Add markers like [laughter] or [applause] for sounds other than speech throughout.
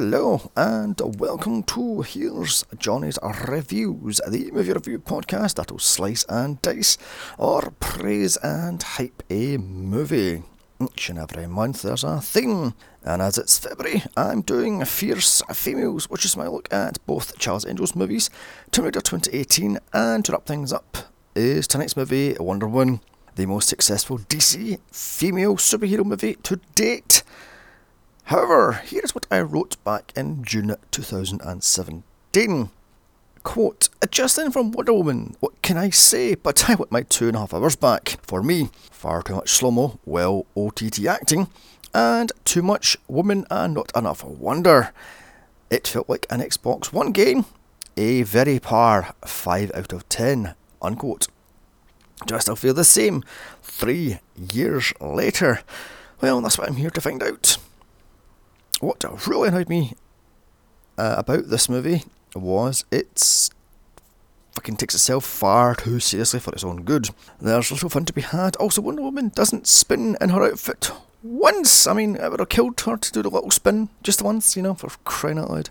Hello and welcome to Here's Johnny's Reviews, the movie review podcast that'll slice and dice or praise and hype a movie. Each and every month there's a theme, and as it's February, I'm doing Fierce Females, which is my look at both Charlie's Angels movies, Tomb Raider 2018, and to wrap things up is tonight's movie Wonder Woman, the most successful DC female superhero movie to date. However, here's what I wrote back in June 2017. Quote, adjusting from Wonder Woman, what can I say? But I want my two and a half hours back. For me, far too much slow mo, well, OTT acting, and too much woman and not enough wonder. It felt like an Xbox One game. A very par 5 out of 10, unquote. Do I still feel the same three years later? Well, that's what I'm here to find out what really annoyed me uh, about this movie was it's fucking takes itself far too seriously for its own good. There's little fun to be had. Also, Wonder Woman doesn't spin in her outfit once. I mean, it would have killed her to do the little spin just once, you know, for crying out loud.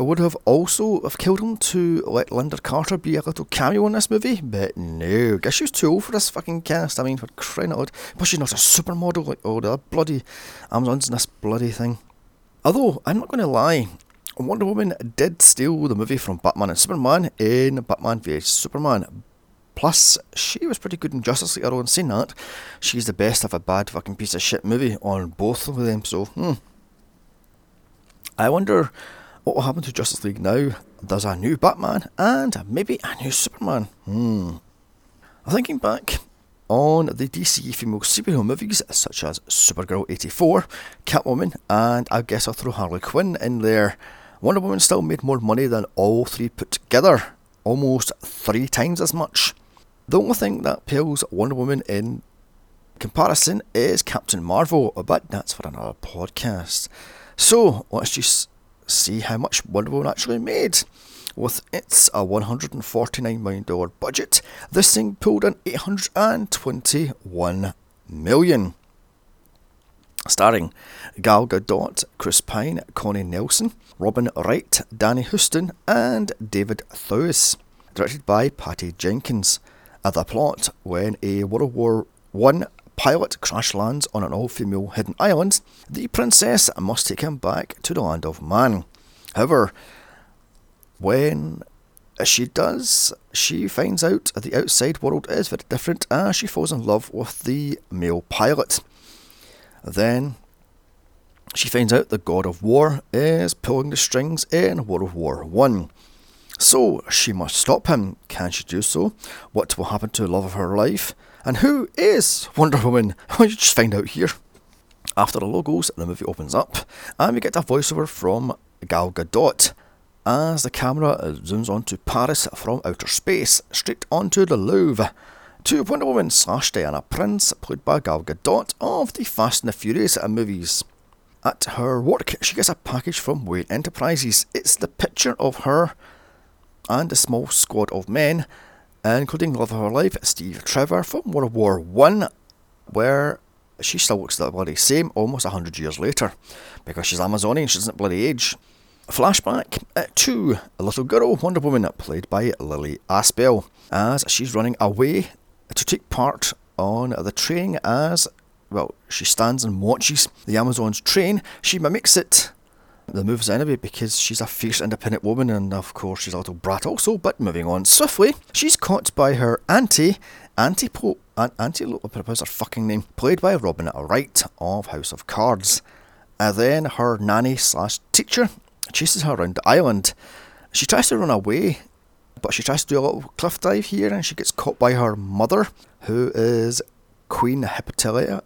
It would have also have killed him to let Lynda Carter be a little cameo in this movie, but no, guess she's too old for this fucking cast. I mean, for crying out loud. But she's not a supermodel like all the other bloody Amazons in this bloody thing. Although, I'm not going to lie, Wonder Woman did steal the movie from Batman and Superman in Batman vs Superman. Plus, she was pretty good in Justice League. In saying that, she's the best of a bad fucking piece of shit movie on both of them. So, hmm. I wonder what will happen to Justice League now? There's a new Batman and maybe a new Superman. Hmm. Thinking back on the DC female superhero movies such as Supergirl 84, Catwoman, and I guess I'll throw Harley Quinn in there, Wonder Woman still made more money than all three put together, almost three times as much. The only thing that pales Wonder Woman in comparison is Captain Marvel, but that's for another podcast. So let's just see how much Wonder Woman actually made. With its a $149 million budget, this thing pulled in 821 million. Starring Gal Gadot, Chris Pine, Connie Nielsen, Robin Wright, Danny Huston, and David Thewlis. Directed by Patty Jenkins. At the plot, when a World War One pilot crash lands on an all female hidden island, the princess must take him back to the land of man. However, when she does, she finds out the outside world is very different as she falls in love with the male pilot. Then she finds out the god of war is pulling the strings in World War One. So she must stop him. Can she do so? What will happen to the love of her life? And who is Wonder Woman? [laughs] Well, you just find out here. After the logos, the movie opens up, and we get a voiceover from Gal Gadot as the camera zooms onto Paris from outer space, straight onto the Louvre. To Wonder Woman slash Diana Prince, played by Gal Gadot of the Fast and the Furious movies. At her work, she gets a package from Wayne Enterprises. It's the picture of her and a small squad of men including love of her life, Steve Trevor from World War One, where she still looks the bloody same almost a hundred years later, because she's Amazonian, she doesn't bloody age. Flashback uh, to a little girl, Wonder Woman, played by Lilly Aspell, as she's running away to take part on the train as well, she stands and watches the Amazon's train. She mimics it the moves anyway because she's a fierce independent woman and of course she's a little brat also. But moving on swiftly, she's caught by her auntie, Auntie Po, Aunt, Auntie, I propose her fucking name, played by Robin Wright of House of Cards. And then her nanny slash teacher chases her around the island. She tries to run away, but she tries to do a little cliff dive here and she gets caught by her mother, who is Queen Hippolyta,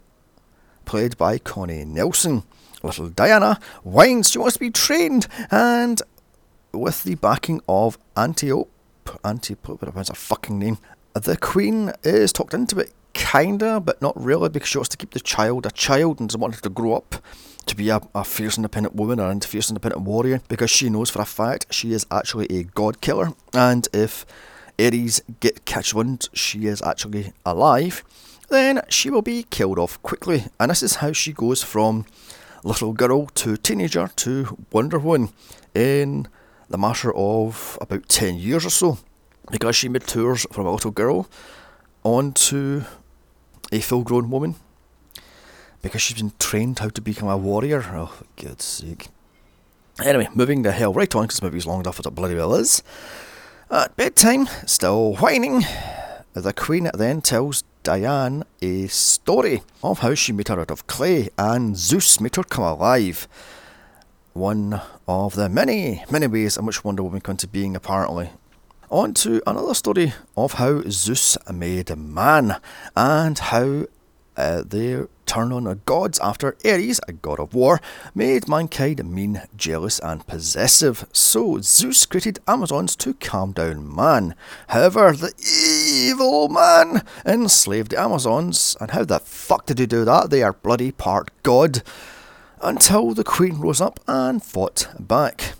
played by Connie Nielsen. Little Diana whines she wants to be trained, and with the backing of Antiope, Antiope, what's her fucking name, the Queen is talked into it, kinda, but not really, because she wants to keep the child a child and doesn't want her to grow up to be a, a fierce independent woman or a fierce independent warrior, because she knows for a fact she is actually a god killer, and if Ares get catch wind she is actually alive, then she will be killed off quickly. And this is how she goes from little girl to teenager to Wonder Woman in the matter of about 10 years or so because she matures from a little girl onto a full grown woman because she's been trained how to become a warrior. Oh, for God's sake. Anyway, moving the hell right on because the movie's long enough as it bloody well is. At bedtime, still whining, the Queen then tells Diane a story of how she made her out of clay and Zeus made her come alive. One of the many, many ways in which Wonder Woman came to being, apparently. On to another story of how Zeus made man and how uh, they turn on the gods after Ares, a god of war, made mankind mean, jealous, and possessive. So Zeus created Amazons to calm down man. However, the evil man enslaved the Amazons, and how the fuck did he do that? They are bloody part god. Until the queen rose up and fought back.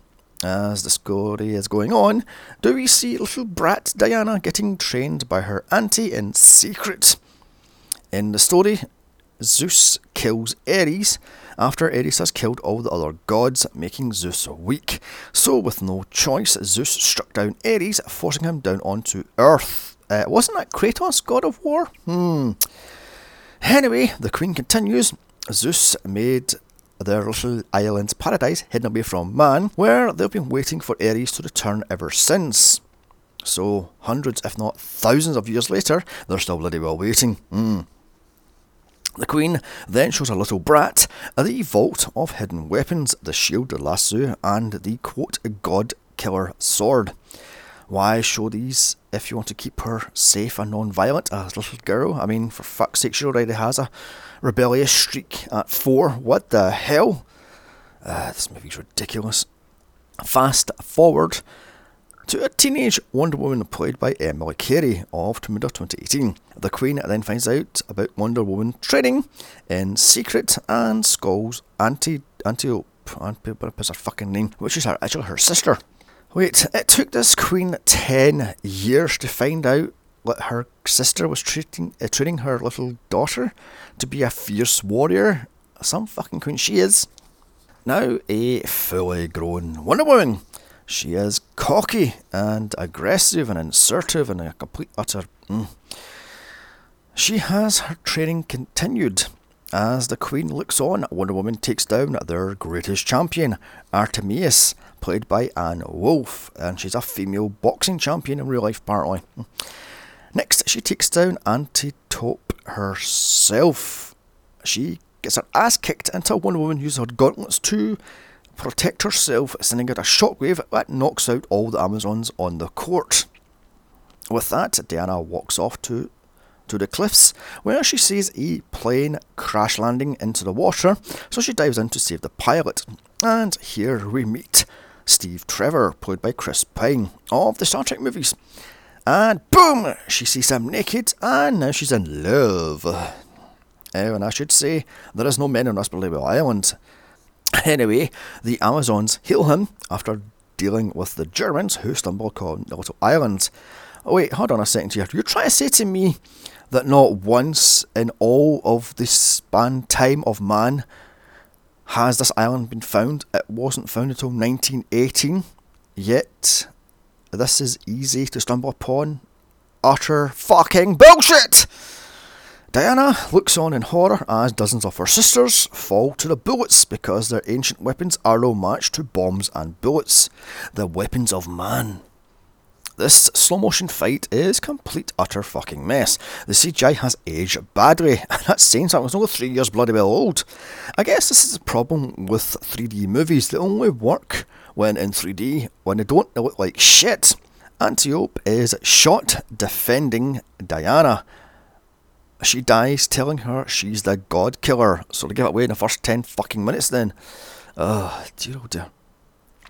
As the story is going on, do we see little brat Diana getting trained by her auntie in secret? In the story, Zeus kills Ares after Ares has killed all the other gods, making Zeus weak. So, with no choice, Zeus struck down Ares, forcing him down onto Earth. Uh, wasn't that Kratos, god of war? Hmm. Anyway, the queen continues. Zeus made their little island paradise hidden away from man, where they've been waiting for Ares to return ever since. So, hundreds, if not thousands of years later, they're still bloody well waiting. Mm. The Queen then shows her little brat the vault of hidden weapons, the shield, lasso, and the quote god killer sword. Why show these if you want to keep her safe and non violent? A little girl? I mean, for fuck's sake, she already has a rebellious streak at four. What the hell? Uh, this movie's ridiculous. Fast forward to a teenage Wonder Woman played by Emily Carey of Raider 2018. The Queen then finds out about Wonder Woman training in secret and Skull's anti Antiope, what is her fucking name, which is her, actually her sister. Wait, it took this Queen 10 years to find out that her sister was treating, uh, training her little daughter to be a fierce warrior. Some fucking queen she is. Now, a fully grown Wonder Woman she is cocky and aggressive and assertive and a complete utter. Mm. She has her training continued. As the Queen looks on, Wonder Woman takes down their greatest champion, Artemis, played by Ann Wolfe, and she's a female boxing champion in real life, apparently. Next, she takes down Antiope herself. She gets her ass kicked until Wonder Woman uses her gauntlets to protect herself, sending out a shockwave that knocks out all the Amazons on the court. With that, Diana walks off to to the cliffs, where she sees a plane crash landing into the water, so she dives in to save the pilot. And here we meet Steve Trevor, played by Chris Pine, of the Star Trek movies. And boom! She sees him naked, and now she's in love. Oh, and I should say, there is no men on Unbelievable Island. [coughs] Anyway, the Amazons heal him after dealing with the Germans who stumble little island. Oh, wait, hold on a second here. You're trying to say to me that not once in all of the span time of man has this island been found? It wasn't found until 1918. Yet, this is easy to stumble upon. Utter fucking bullshit! Diana looks on in horror as dozens of her sisters fall to the bullets because their ancient weapons are no match to bombs and bullets, the weapons of man. This slow motion fight is complete utter fucking mess. The CGI has aged badly, [laughs] and that's saying something. It's only three years bloody well old. I guess this is a problem with 3D movies. They only work when in 3D, when they don't look like shit. Antiope is shot defending Diana she dies telling her she's the god killer. So to give it away in the first 10 fucking minutes then. Oh, dear oh dear.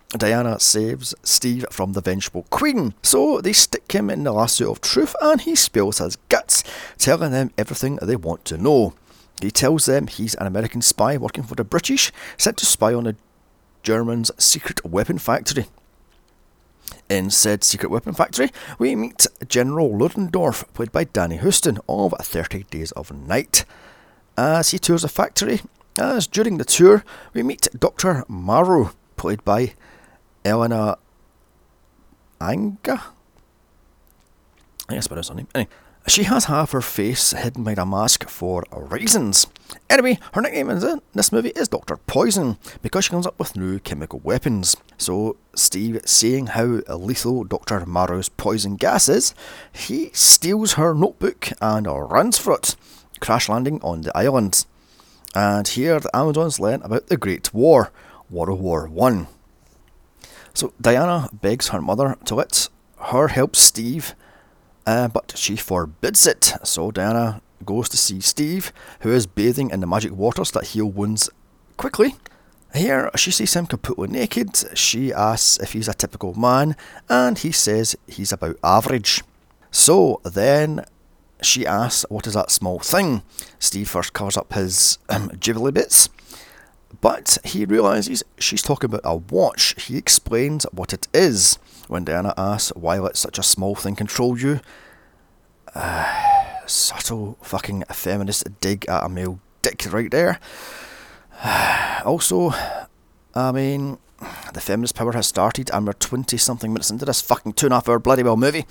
Diana saves Steve from the vengeful queen. So they stick him in the lasso of truth and he spills his guts, telling them everything they want to know. He tells them he's an American spy working for the British, sent to spy on the Germans' secret weapon factory. In said secret weapon factory, we meet General Ludendorff, played by Danny Huston of 30 Days of Night. As he tours the factory, as during the tour we meet Dr. Marrow, played by Eleanor Anga. I guess that's her name. Anyway, she has half her face hidden by a mask for reasons. Anyway, her nickname in this movie is Dr. Poison because she comes up with new chemical weapons. So, Steve, seeing how lethal Dr. Marrow's poison gas is, he steals her notebook and runs for it, crash landing on the island. And here the Amazons learn about the Great War, World War One. So Diana begs her mother to let her help Steve, uh, but she forbids it. So Diana goes to see Steve, who is bathing in the magic waters that heal wounds quickly. Here, she sees him completely naked. She asks if he's a typical man, and he says he's about average. So then she asks, What is that small thing? Steve first covers up his um, bits, but he realises she's talking about a watch. He explains what it is. When Diana asks why let such a small thing control you, uh, [sighs] subtle fucking feminist dig at a male dick right there. [sighs] also, I mean, the feminist power has started and we're 20 something minutes into this fucking two and a half hour bloody well movie.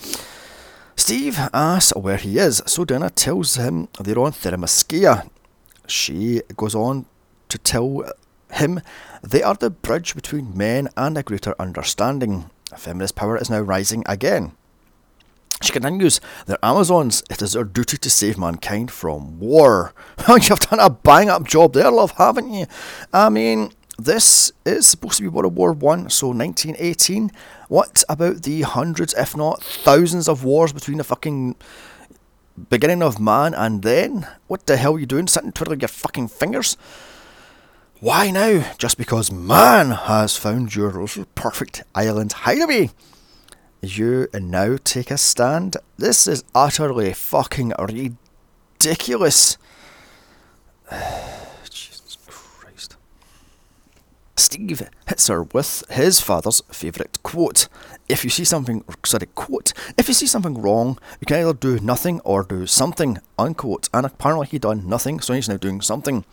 Steve asks where he is, so Diana tells him they're on Themyscira. She goes on to tell him they are the bridge between men and a greater understanding. Feminist power is now rising again. She continues, they're Amazons. It is their duty to save mankind from war. [laughs] You've done a bang up job there, love, haven't you? I mean, this is supposed to be World War One, so 1918. What about the hundreds, if not thousands, of wars between the fucking beginning of man and then? What the hell are you doing, sitting twiddling your fucking fingers? Why now? Just because man has found your little perfect island hideaway. You now take a stand. This is utterly fucking ridiculous. [sighs] Jesus Christ. Steve hits her with his father's favourite quote. If you see something, sorry, quote, if you see something wrong, you can either do nothing or do something, unquote. And apparently he done nothing, so he's now doing something.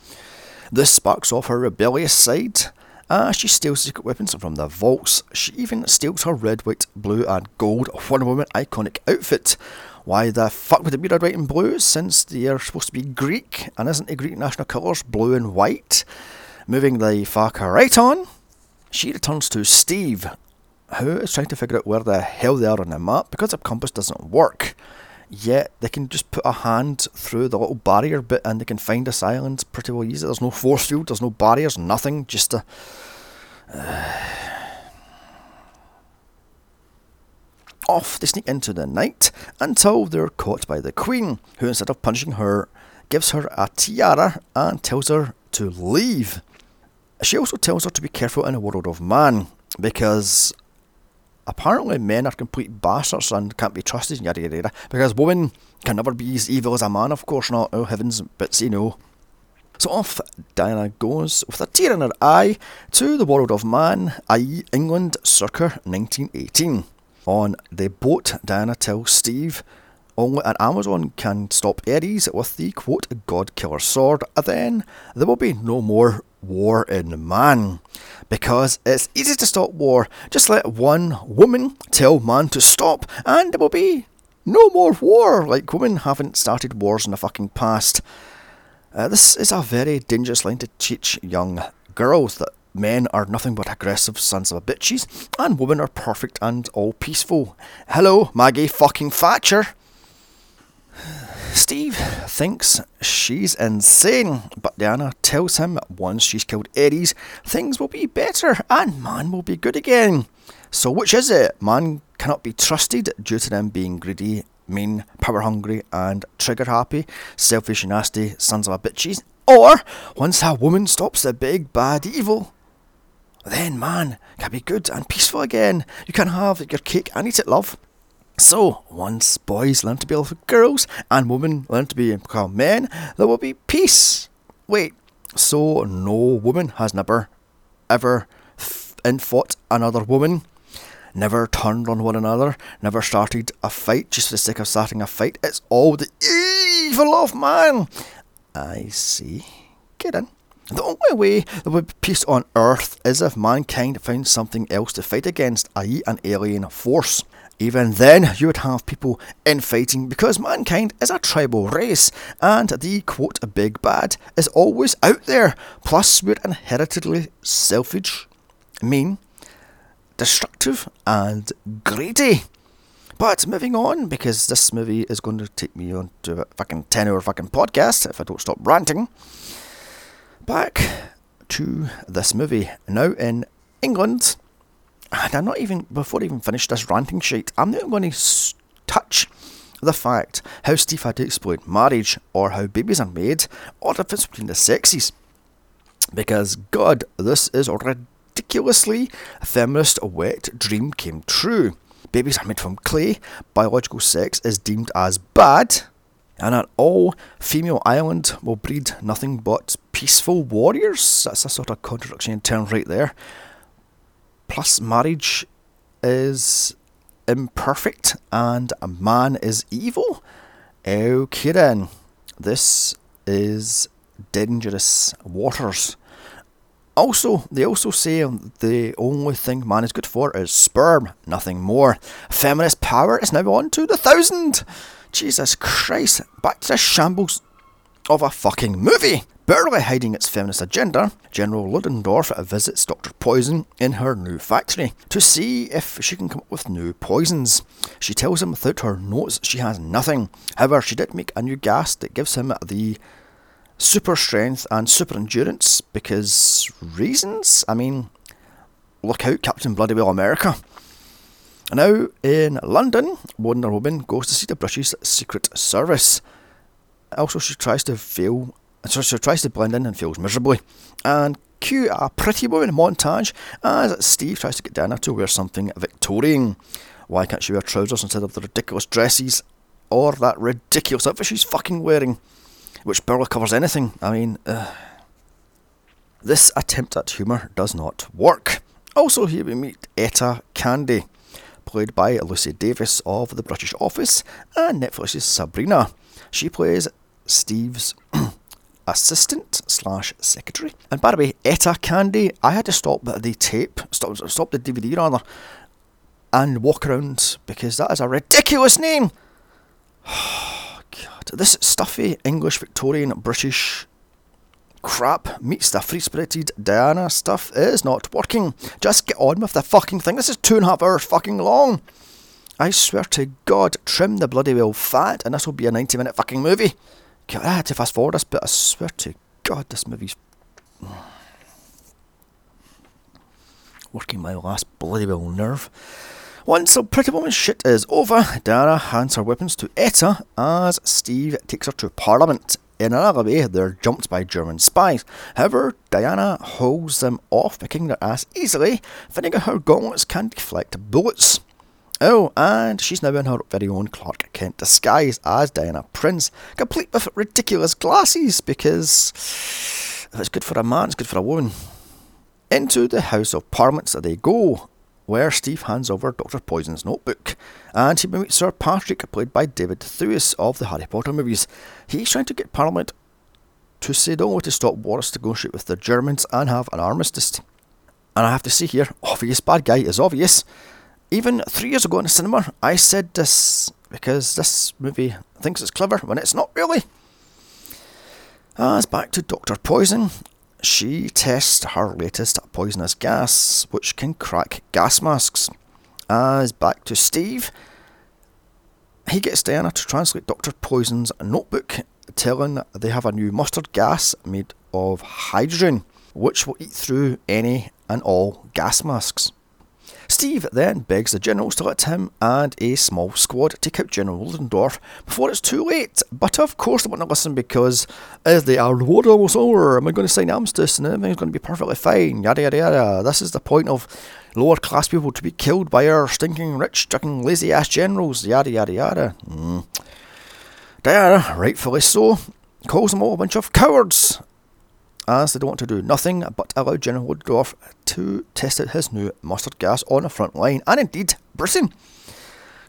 This sparks off her rebellious side. as she steals secret weapons from the vaults. She even steals her red, white, blue, and gold Wonder Woman iconic outfit. Why the fuck would it be red, white, and blue since they are supposed to be Greek? And isn't the Greek national colours blue and white? Moving the fuck right on, she returns to Steve, who is trying to figure out where the hell they are on the map because the compass doesn't work. Yet they can just put a hand through the little barrier bit and they can find this island pretty well easy. There's no force field, there's no barriers, nothing, just a. Uh, [sighs] off they sneak into the night until they're caught by the Queen, who instead of punishing her, gives her a tiara and tells her to leave. She also tells her to be careful in a world of man, because apparently men are complete bastards and can't be trusted, yada yada yada. Because women can never be as evil as a man, of course not. Oh heavens, but you know. So off Diana goes with a tear in her eye to the world of man, i.e., England circa 1918. On the boat, Diana tells Steve only an Amazon can stop Ares with the quote God Killer Sword, then there will be no more war in man. Because it's easy to stop war. Just let one woman tell man to stop, and there will be no more war. Like women haven't started wars in the fucking past. Uh, this is a very dangerous line to teach young girls that men are nothing but aggressive sons of bitches, and women are perfect and all peaceful. Hello, Maggie fucking Thatcher. Steve thinks she's insane, but Diana tells him that once she's killed Ares, things will be better and man will be good again. So, which is it? Man cannot be trusted due to them being greedy, mean, power hungry, and trigger happy, selfish, nasty sons of a bitches. Or, once a woman stops the big bad evil, then man can be good and peaceful again. You can have your cake and eat it, love. So, once boys learn to be girls and women learn to be become men, there will be peace. Wait, so no woman has never, ever f- fought another woman, never turned on one another, never started a fight just for the sake of starting a fight. It's all the evil of man. I see. Get in. The only way there would be peace on Earth is if mankind found something else to fight against, i.e., an alien force. Even then, you would have people infighting because mankind is a tribal race and the quote big bad is always out there. Plus, we're inheritedly selfish, mean, destructive, and greedy. But moving on, because this movie is going to take me on to a fucking 10 hour fucking podcast if I don't stop ranting. Back to this movie. Now in England, and I'm not even, before I even finish this ranting sheet, I'm not going to touch the fact how Steve had to exploit marriage or how babies are made or the difference between the sexes. Because, God, this is a ridiculously feminist wet dream came true. Babies are made from clay, biological sex is deemed as bad, and an all female island will breed nothing but peaceful warriors. That's a sort of contradiction in terms right there. Plus, marriage is imperfect and a man is evil. Oh, okay, then. This is dangerous waters. Also, they also say the only thing man is good for is sperm, nothing more. Feminist power is now on to the thousand. Jesus Christ, back to shambles of a fucking movie. Barely hiding its feminist agenda, General Ludendorff visits Dr. Poison in her new factory to see if she can come up with new poisons. She tells him without her notes she has nothing. However, she did make a new gas that gives him the super strength and super endurance because reasons? I mean, look out, Captain Bloody Well America. Now, in London, Wonder Woman goes to see the British Secret Service. Also, she tries to fail so she tries to blend in and fails miserably. And cue a pretty woman montage as Steve tries to get Diana to wear something Victorian. Why can't she wear trousers instead of the ridiculous dresses or that ridiculous outfit she's fucking wearing, which barely covers anything? I mean, uh, this attempt at humour does not work. Also, here we meet Etta Candy, played by Lucy Davis of The British Office and Netflix's Sabrina. She plays Steve's [clears throat] assistant slash secretary. And by the way, Etta Candy, I had to stop the tape, stop, stop the DVD rather, and walk around because that is a ridiculous name. [sighs] God, this stuffy English Victorian British crap meets the free spirited Diana stuff is not working. Just get on with the fucking thing. This is two and a half hours fucking long. I swear to God, trim the bloody well fat, and this will be a 90 minute fucking movie. Had to fast forward this, but I swear to God, this movie's working my last bloody well nerve. Once the Pretty Woman shit is over, Diana hands her weapons to Etta as Steve takes her to Parliament. In another way, they're jumped by German spies. However, Diana holds them off, kicking their ass easily, finding her gauntlets can deflect bullets. Oh, and she's now in her very own Clark Kent disguise as Diana Prince, complete with ridiculous glasses because if it's good for a man, it's good for a woman. Into the House of Parliaments they go, where Steve hands over Dr. Poison's notebook, and he meets Sir Patrick, played by David Thewlis of the Harry Potter movies. He's trying to get Parliament to say no to stop wars to negotiate with the Germans and have an armistice. And I have to say here, obvious bad guy is obvious. Even three years ago in the cinema, I said this because this movie thinks it's clever when it's not really. Ah, As back to Dr. Poison, she tests her latest poisonous gas, which can crack gas masks. Ah, As back to Steve, he gets Diana to translate Dr. Poison's notebook, telling they have a new mustard gas made of hydrogen, which will eat through any and all gas masks. Steve then begs the generals to let him and a small squad take out General Ludendorff before it's too late. But of course they won't listen because if they are, war almost over, am I going to sign armistice and everything's going to be perfectly fine, yada yada yada. This is the point of lower class people to be killed by our stinking rich, fucking lazy ass generals, yada yada yada. Mm. Diana, rightfully so, calls them all a bunch of cowards as they don't want to do nothing but allow General Woodruff to test out his new mustard gas on the front line, and indeed, Britain.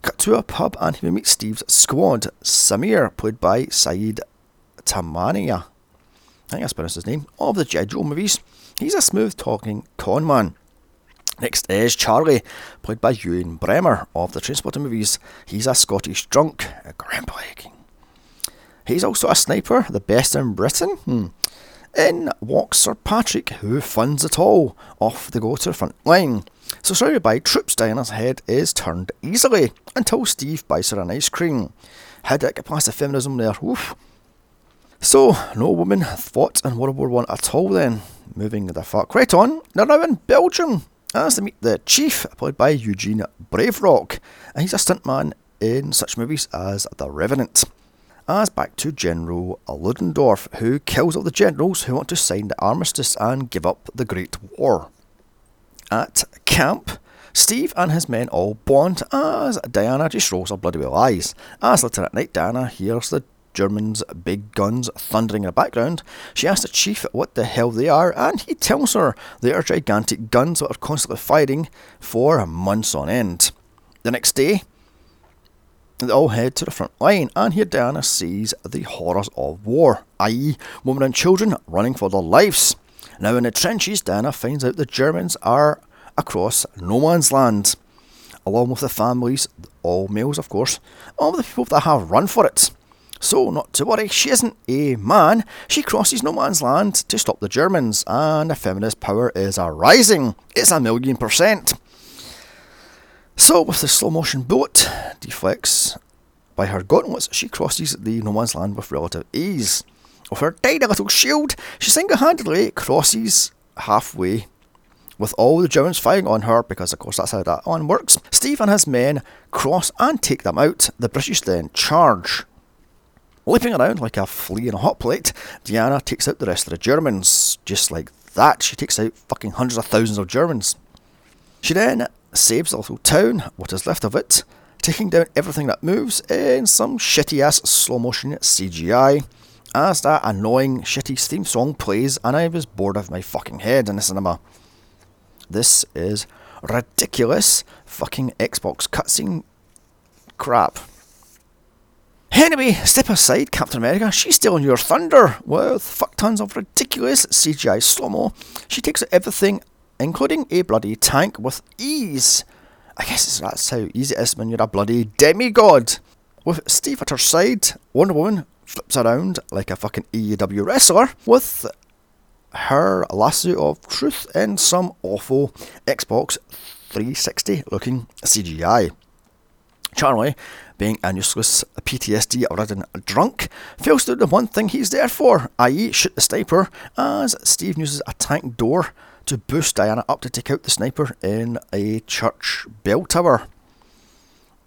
Cut to a pub and we meet Steve's squad, Samir, played by Saeed Tamania. I think that's pronounced his name, of the. Joe movies. He's a smooth talking con man. Next is Charlie, played by Ewen Bremner of the Transporter movies. He's a Scottish drunk, a grandpa He's also a sniper, the best in Britain. Hmm. In walks Sir Patrick, who funds it all. Off they go to the front line. So surrounded by troops, Diana's head is turned easily until Steve buys her an ice cream. How did it get past the feminism there? Oof. So, no woman fought in World War One at all then. Moving the fuck right on, they're now in Belgium as they meet the chief, played by Eugene Brave Rock, and he's a stuntman in such movies as The Revenant. As back to General Ludendorff, who kills all the generals who want to sign the armistice and give up the Great War. At camp, Steve and his men all bond as Diana just rolls her bloody well eyes. As later at night, Diana hears the Germans' big guns thundering in the background. She asks the chief what the hell they are, and he tells her they are gigantic guns that are constantly firing for months on end. The next day, they all head to the front line, and here Diana sees the horrors of war, i.e., women and children running for their lives. Now, in the trenches, Diana finds out the Germans are across no man's land, along with the families, all males, of course, all the people that have run for it. So, not to worry, she isn't a man. She crosses no man's land to stop the Germans, and the feminist power is arising. It's a million percent. So, with the slow motion boat deflects by her gauntlets, she crosses the no man's land with relative ease. With her tiny little shield, she single handedly crosses halfway with all the Germans firing on her, because of course that's how that one works. Steve and his men cross and take them out. The British then charge. Leaping around like a flea in a hot plate, Diana takes out the rest of the Germans. Just like that, she takes out fucking hundreds of thousands of Germans. She then saves the little town, what is left of it, taking down everything that moves in some shitty ass slow motion CGI. As that annoying shitty theme song plays, and I was bored of my fucking head in the cinema. This is ridiculous fucking Xbox cutscene crap. Anyway, step aside, Captain America. She's stealing your thunder with fuck tons of ridiculous CGI slow mo. She takes everything, including a bloody tank, with ease. I guess that's how easy it is when you're a bloody demigod. With Steve at her side, Wonder Woman flips around like a fucking AEW wrestler with her lasso of truth in some awful Xbox 360 looking CGI. Charlie being a useless PTSD ridden drunk, fails to do the one thing he's there for, i.e., shoot the sniper, as Steve uses a tank door to boost Diana up to take out the sniper in a church bell tower.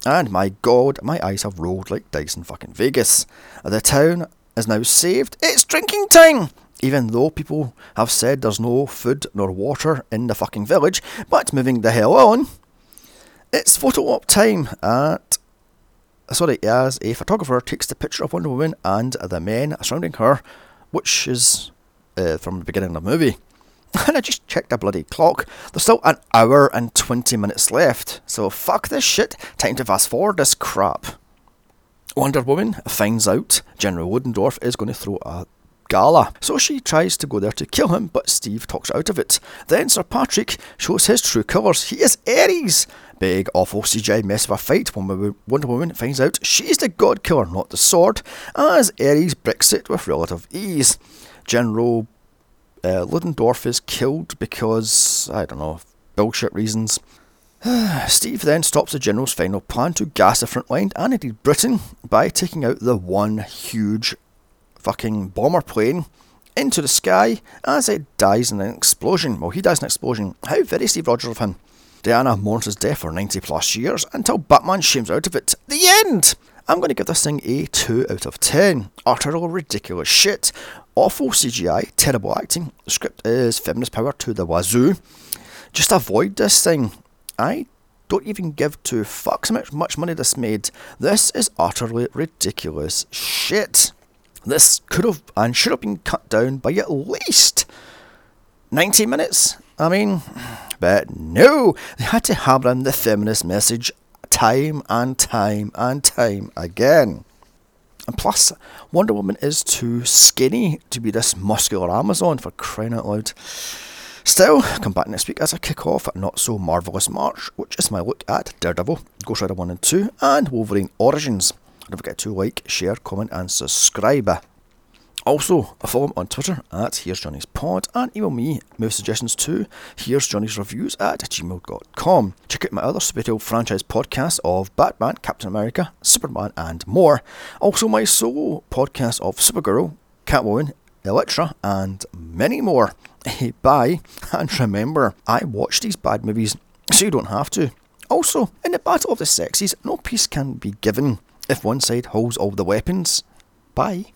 And my god, my eyes have rolled like dice in fucking Vegas. The town is now saved. It's drinking time! Even though people have said there's no food nor water in the fucking village, but moving the hell on. It's photo op time at sorry, as a photographer takes the picture of Wonder Woman and the men surrounding her, which is uh, from the beginning of the movie. And [laughs] I just checked the bloody clock. There's still an hour and 20 minutes left. So fuck this shit. Time to fast forward this crap. Wonder Woman finds out General Ludendorff is going to throw a gala. So she tries to go there to kill him, but Steve talks out of it. Then Sir Patrick shows his true colours. He is Ares! Big, awful CGI mess of a fight when Wonder Woman finds out she's the god killer, not the sword, as Ares bricks it with relative ease. General uh, Ludendorff is killed because, I don't know, bullshit reasons. [sighs] Steve then stops the General's final plan to gas the front line and indeed Britain by taking out the one huge fucking bomber plane into the sky as it dies in an explosion. Well, he dies in an explosion. How very Steve Rogers of him. Diana mourns his death for 90 plus years until Batman shames out of it. The end! I'm going to give this thing a 2 out of 10. Utterly ridiculous shit. Awful CGI, terrible acting. The script is feminist power to the wazoo. Just avoid this thing. I don't even give two fucks how much money this made. This is utterly ridiculous shit. This could have and should have been cut down by at least 90 minutes. I mean, but no, they had to hammer in the feminist message time and time and time again. And plus, Wonder Woman is too skinny to be this muscular Amazon for crying out loud. Still, come back next week as I kick off Not So Marvellous March, which is my look at Daredevil, Ghost Rider 1 and 2, and Wolverine Origins. Don't forget to like, share, comment, and subscribe. Also, follow me on Twitter at Here's Johnny's Pod and email me movie suggestions to Here's Johnny's Reviews at gmail.com. Check out my other superhero franchise podcasts of Batman, Captain America, Superman, and more. Also, my solo podcast of Supergirl, Catwoman, Elektra, and many more. Bye, and remember, I watch these bad movies so you don't have to. Also, in the battle of the sexes, no peace can be given if one side holds all the weapons. Bye.